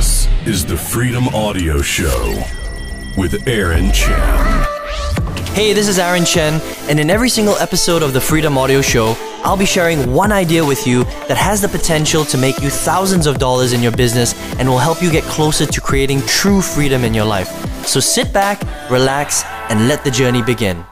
This is the Freedom Audio Show with Aaron Chen. Hey, this is Aaron Chen, and in every single episode of the Freedom Audio Show, I'll be sharing one idea with you that has the potential to make you thousands of dollars in your business and will help you get closer to creating true freedom in your life. So sit back, relax, and let the journey begin.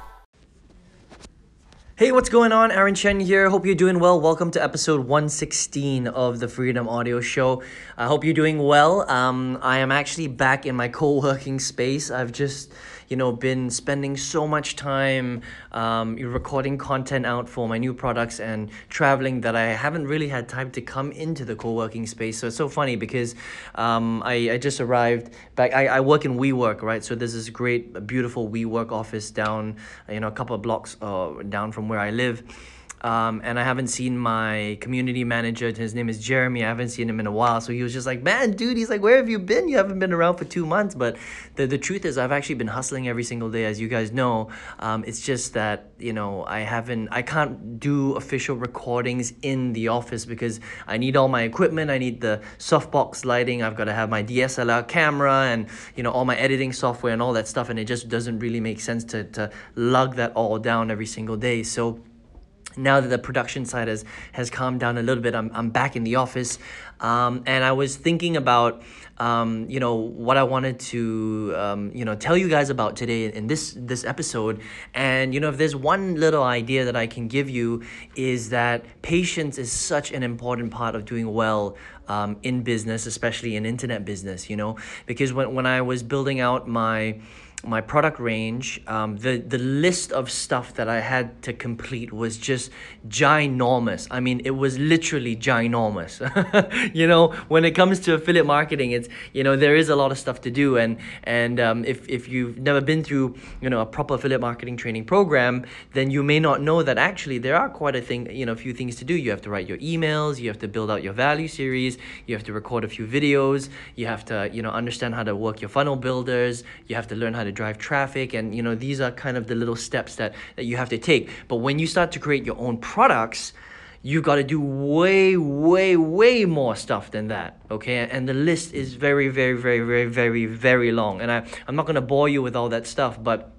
Hey, what's going on? Aaron Chen here. Hope you're doing well. Welcome to episode 116 of the Freedom Audio Show. I hope you're doing well. Um, I am actually back in my co working space. I've just you know, been spending so much time um, recording content out for my new products and traveling that I haven't really had time to come into the co-working space. So it's so funny because um, I, I just arrived back. I, I work in WeWork, right? So there's this great, beautiful WeWork office down, you know, a couple of blocks uh, down from where I live um, and I haven't seen my community manager. His name is Jeremy. I haven't seen him in a while. So he was just like, man, dude, he's like, where have you been? You haven't been around for two months. But the, the truth is, I've actually been hustling every single day, as you guys know. Um, it's just that, you know, I haven't, I can't do official recordings in the office because I need all my equipment. I need the softbox lighting. I've got to have my DSLR camera and, you know, all my editing software and all that stuff. And it just doesn't really make sense to, to lug that all down every single day. So, now that the production side has has calmed down a little bit i'm, I'm back in the office. Um, and i was thinking about um, you know what i wanted to um, you know tell you guys about today in this this episode. And you know if there's one little idea that i can give you is that patience is such an important part of doing well um, in business especially in internet business you know? Because when, when i was building out my my product range, um, the the list of stuff that I had to complete was just ginormous. I mean, it was literally ginormous. you know, when it comes to affiliate marketing, it's you know there is a lot of stuff to do, and and um, if if you've never been through you know a proper affiliate marketing training program, then you may not know that actually there are quite a thing you know a few things to do. You have to write your emails, you have to build out your value series, you have to record a few videos, you have to you know understand how to work your funnel builders, you have to learn how to drive traffic and you know these are kind of the little steps that, that you have to take. But when you start to create your own products you got to do way way way more stuff than that okay? And the list is very very very very very very long. And I, i'm not going to bore you with all that stuff but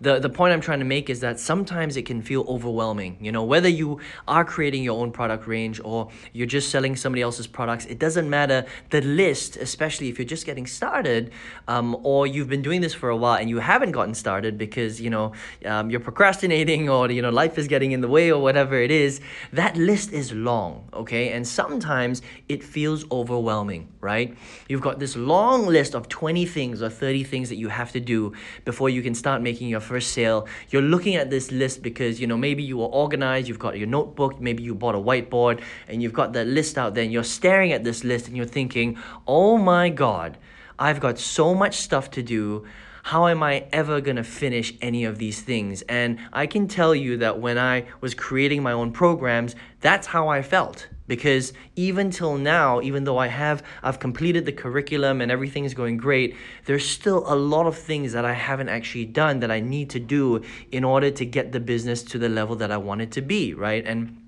the the point I'm trying to make is that sometimes it can feel overwhelming. You know, whether you are creating your own product range or you're just selling somebody else's products, it doesn't matter. The list, especially if you're just getting started, um, or you've been doing this for a while and you haven't gotten started because you know um, you're procrastinating or you know life is getting in the way or whatever it is. That list is long, okay, and sometimes it feels overwhelming, right? You've got this long list of 20 things or 30 things that you have to do before you can start making your first sale. You're looking at this list because you know maybe you are organized, you've got your notebook, maybe you bought a whiteboard, and you've got that list out there. And you're staring at this list and you're thinking, "Oh my God, I've got so much stuff to do." how am I ever going to finish any of these things? And I can tell you that when I was creating my own programs, that's how I felt because even till now even though i have i've completed the curriculum and everything is going great there's still a lot of things that i haven't actually done that i need to do in order to get the business to the level that i want it to be right? And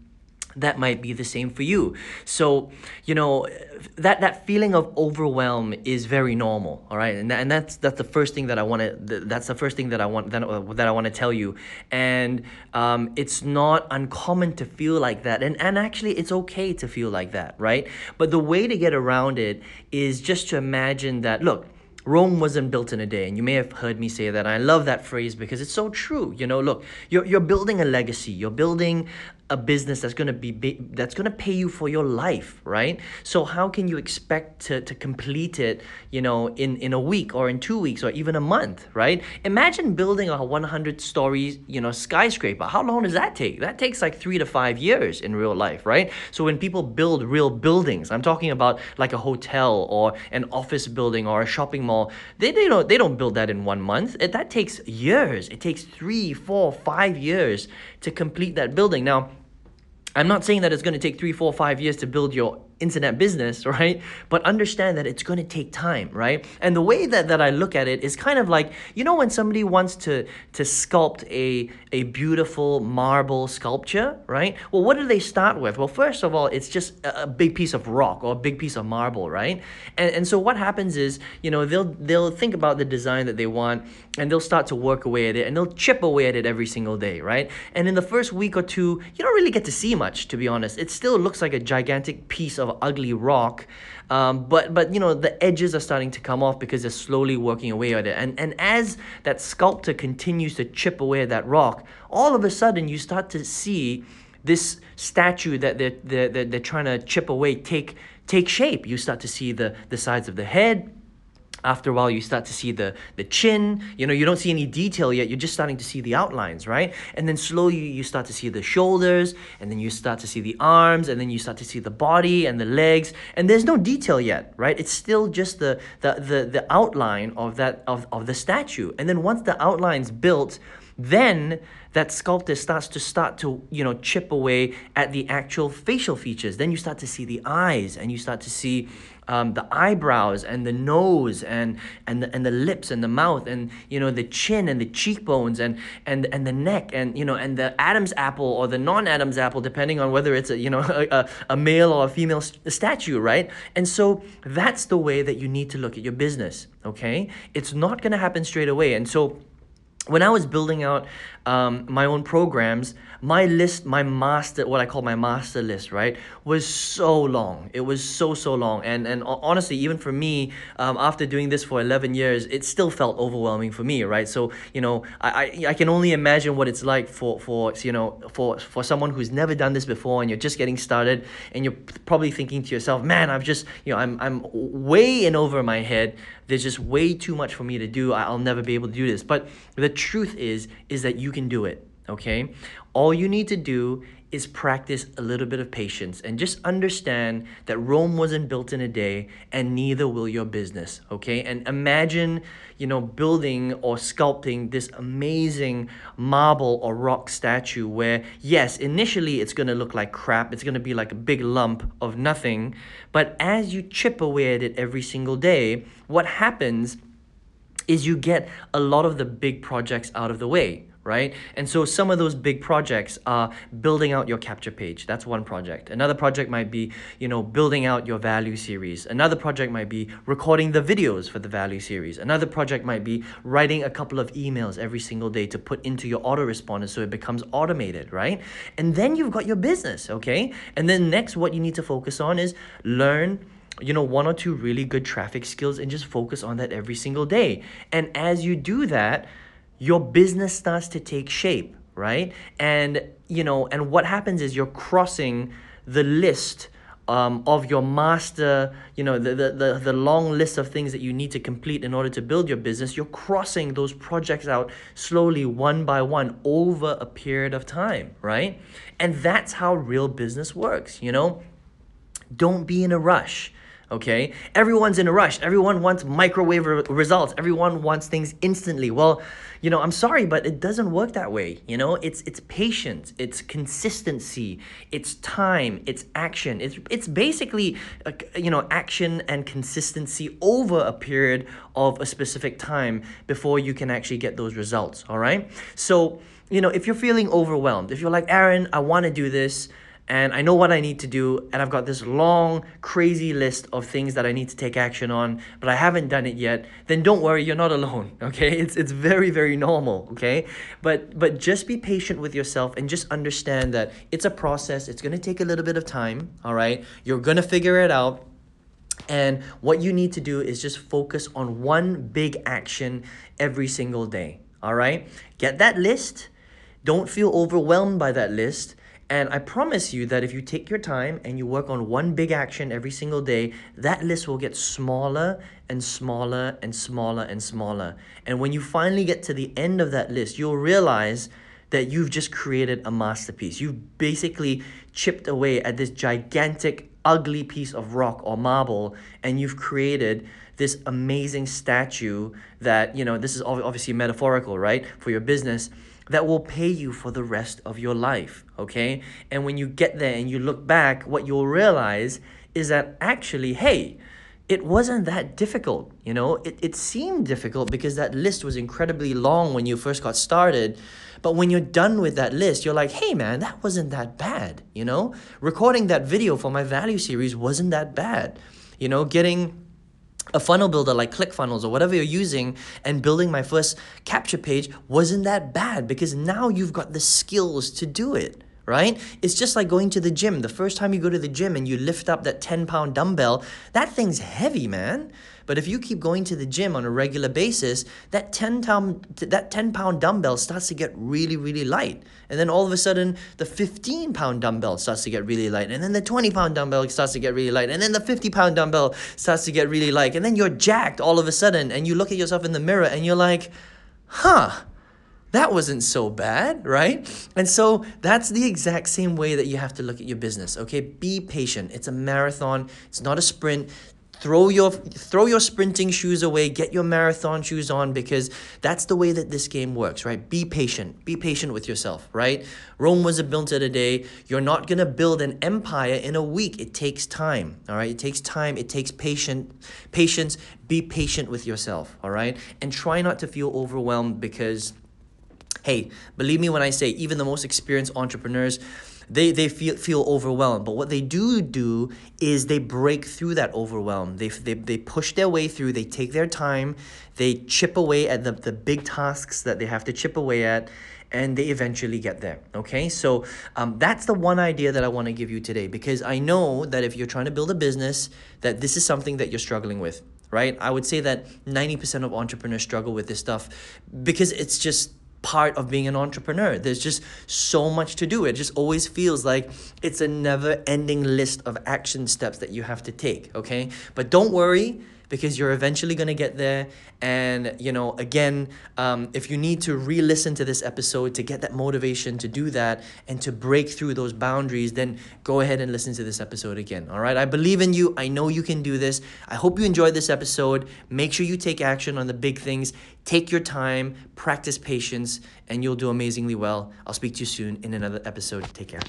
that might be the same for you so you know that that feeling of overwhelm is very normal all right and, that, and that's that's the first thing that i want to that's the first thing that i want that, that i want to tell you and um, it's not uncommon to feel like that and and actually it's okay to feel like that right but the way to get around it is just to imagine that look Rome wasn't built in a day, and you may have heard me say that. I love that phrase because it's so true. You know, look, you're, you're building a legacy. You're building a business that's going to be that's going to pay you for your life right? So how can you expect to, to complete it you know in in a week or in two weeks or even a month right? Imagine building a 100 story you know skyscraper. How long does that take? That takes like three to five years in real life right? So when people build real buildings i'm talking about like a hotel or an office building or a shopping mall they, they don't they don't build that in one month. It, that takes years. It takes three four five years to complete that building. Now I'm not saying that it's going to take three, four, five years to build your internet business, right? But understand that it's going to take time, right? And the way that, that I look at it is kind of like, you know, when somebody wants to, to sculpt a, a beautiful marble sculpture, right? Well, what do they start with? Well, first of all, it's just a, big piece of rock or a big piece of marble, right? And, and so what happens is, you know, they'll, they'll think about the design that they want and they'll start to work away at it and they'll chip away at it every single day, right? And in the first week or two, you don't really get to see much, to be honest. It still looks like a gigantic piece of ugly rock. Um, but but you know the edges are starting to come off because they're slowly working away at it, and and as that sculptor continues to chip away at that rock, all of a sudden you start to see this statue that they're, they're, they're, they're trying to chip away take take shape. You start to see the the sides of the head, after a while you start to see the the chin. You know you don't see any detail yet. You're just starting to see the outlines right? And then slowly you start to see the shoulders and then you start to see the arms and then you start to see the body and the legs. And there's no detail yet right? It's still just the the the, the outline of that of, of the statue. And then once the outline's built then that sculptor starts to start to you know chip away at the actual facial features. Then you start to see the eyes and you start to see um, the eyebrows and the nose and and the, and the lips and the mouth and you know the chin and the cheekbones and and and the neck and you know and the Adam's apple or the non-Adam's apple depending on whether it's a you know a, a male or a female statue right? And so that's the way that you need to look at your business okay? It's not going to happen straight away. And so when I was building out um, my own programs, my list, my master, what I call my master list, right, was so long. It was so so long, and and honestly, even for me, um, after doing this for eleven years, it still felt overwhelming for me, right? So you know, I, I, I can only imagine what it's like for for you know for for someone who's never done this before, and you're just getting started, and you're probably thinking to yourself, man, I've just you know I'm I'm way in over my head. There's just way too much for me to do. I'll never be able to do this. But the truth is, is that you can do it okay? All you need to do is practice a little bit of patience and just understand that Rome wasn't built in a day and neither will your business, okay? And imagine, you know, building or sculpting this amazing marble or rock statue where, yes, initially it's gonna look like crap, it's gonna be like a big lump of nothing, but as you chip away at it every single day, what happens is you get a lot of the big projects out of the way right? And so some of those big projects are building out your capture page. That's one project. Another project might be, you know, building out your value series. Another project might be recording the videos for the value series. Another project might be writing a couple of emails every single day to put into your autoresponder so it becomes automated, right? And then you've got your business, okay? And then next what you need to focus on is learn you know, one or two really good traffic skills and just focus on that every single day. And as you do that, your business starts to take shape, right? And you know, and what happens is you're crossing the list um, of your master, you know, the, the, the, the long list of things that you need to complete in order to build your business, you're crossing those projects out slowly, one by one, over a period of time, right? And that's how real business works, you know? Don't be in a rush okay? Everyone's in a rush. Everyone wants microwave re- results. Everyone wants things instantly. Well, you know, I'm sorry, but it doesn't work that way. You know, it's it's patience, it's consistency, it's time, it's action. It's it's basically uh, you know action and consistency over a period of a specific time before you can actually get those results. All right. So you know, if you're feeling overwhelmed, if you're like Aaron, I want to do this and I know what I need to do, and I've got this long, crazy list of things that I need to take action on, but I haven't done it yet, then don't worry, you're not alone, okay? It's, it's very, very normal, okay? But, but just be patient with yourself and just understand that it's a process, it's gonna take a little bit of time, all right? You're gonna figure it out. And what you need to do is just focus on one big action every single day, all right? Get that list. Don't feel overwhelmed by that list and I promise you that if you take your time and you work on one big action every single day, that list will get smaller and smaller and smaller and smaller. And when you finally get to the end of that list, you'll realize that you've just created a masterpiece. You've basically chipped away at this gigantic, ugly piece of rock or marble, and you've created this amazing statue that, you know, this is obviously metaphorical, right, for your business that will pay you for the rest of your life, okay? And when you get there and you look back, what you'll realize is that actually, hey, it wasn't that difficult. You know, it, it seemed difficult because that list was incredibly long when you first got started. But when you're done with that list, you're like, hey man, that wasn't that bad. You know, recording that video for my value series wasn't that bad. You know, getting a funnel builder like ClickFunnels or whatever you're using and building my first capture page wasn't that bad because now you've got the skills to do it right? It's just like going to the gym. The first time you go to the gym and you lift up that 10 pound dumbbell, that thing's heavy, man. But if you keep going to the gym on a regular basis, that 10 pound, that 10 pound dumbbell starts to get really, really light. And then all of a sudden, the 15 pound dumbbell starts to get really light. And then the 20 pound dumbbell starts to get really light. And then the 50 pound dumbbell starts to get really light. And then you're jacked all of a sudden. And you look at yourself in the mirror and you're like, huh that wasn't so bad, right? And so that's the exact same way that you have to look at your business, okay? Be patient. It's a marathon, it's not a sprint. Throw your throw your sprinting shoes away, get your marathon shoes on because that's the way that this game works, right? Be patient. Be patient with yourself, right? Rome wasn't built in a day. You're not going to build an empire in a week. It takes time, all right? It takes time, it takes patient patience. Be patient with yourself, all right? And try not to feel overwhelmed because Hey, believe me when I say even the most experienced entrepreneurs, they, they feel, feel overwhelmed. But what they do do is they break through that overwhelm. They, they, they push their way through, they take their time, they chip away at the, the big tasks that they have to chip away at, and they eventually get there. Okay, so um, that's the one idea that I want to give you today because I know that if you're trying to build a business, that this is something that you're struggling with, right? I would say that 90% of entrepreneurs struggle with this stuff because it's just part of being an entrepreneur. There's just so much to do. It just always feels like it's a never ending list of action steps that you have to take, okay? But don't worry because you're eventually going to get there. And, you know, again, um, if you need to re listen to this episode to get that motivation to do that and to break through those boundaries, then go ahead and listen to this episode again. All right. I believe in you. I know you can do this. I hope you enjoyed this episode. Make sure you take action on the big things. Take your time, practice patience, and you'll do amazingly well. I'll speak to you soon in another episode. Take care.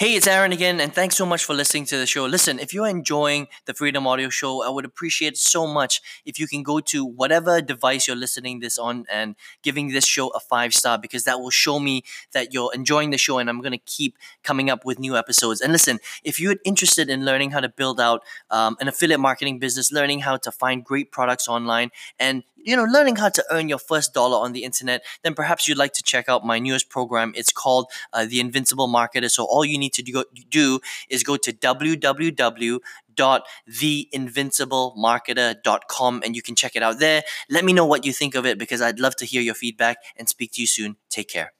Hey, it's Aaron again, and thanks so much for listening to the show. Listen, if you're enjoying the Freedom Audio Show, I would appreciate so much if you can go to whatever device you're listening this on and giving this show a five star because that will show me that you're enjoying the show and I'm going to keep coming up with new episodes. And listen, if you're interested in learning how to build out um, an affiliate marketing business, learning how to find great products online, and you know, learning how to earn your first dollar on the internet, then perhaps you'd like to check out my newest program. It's called uh, The Invincible Marketer. So all you need to do, do is go to www www.theinvinciblemarketer.com and you can check it out there. Let me know what you think of it because I'd love to hear your feedback and speak to you soon. Take care.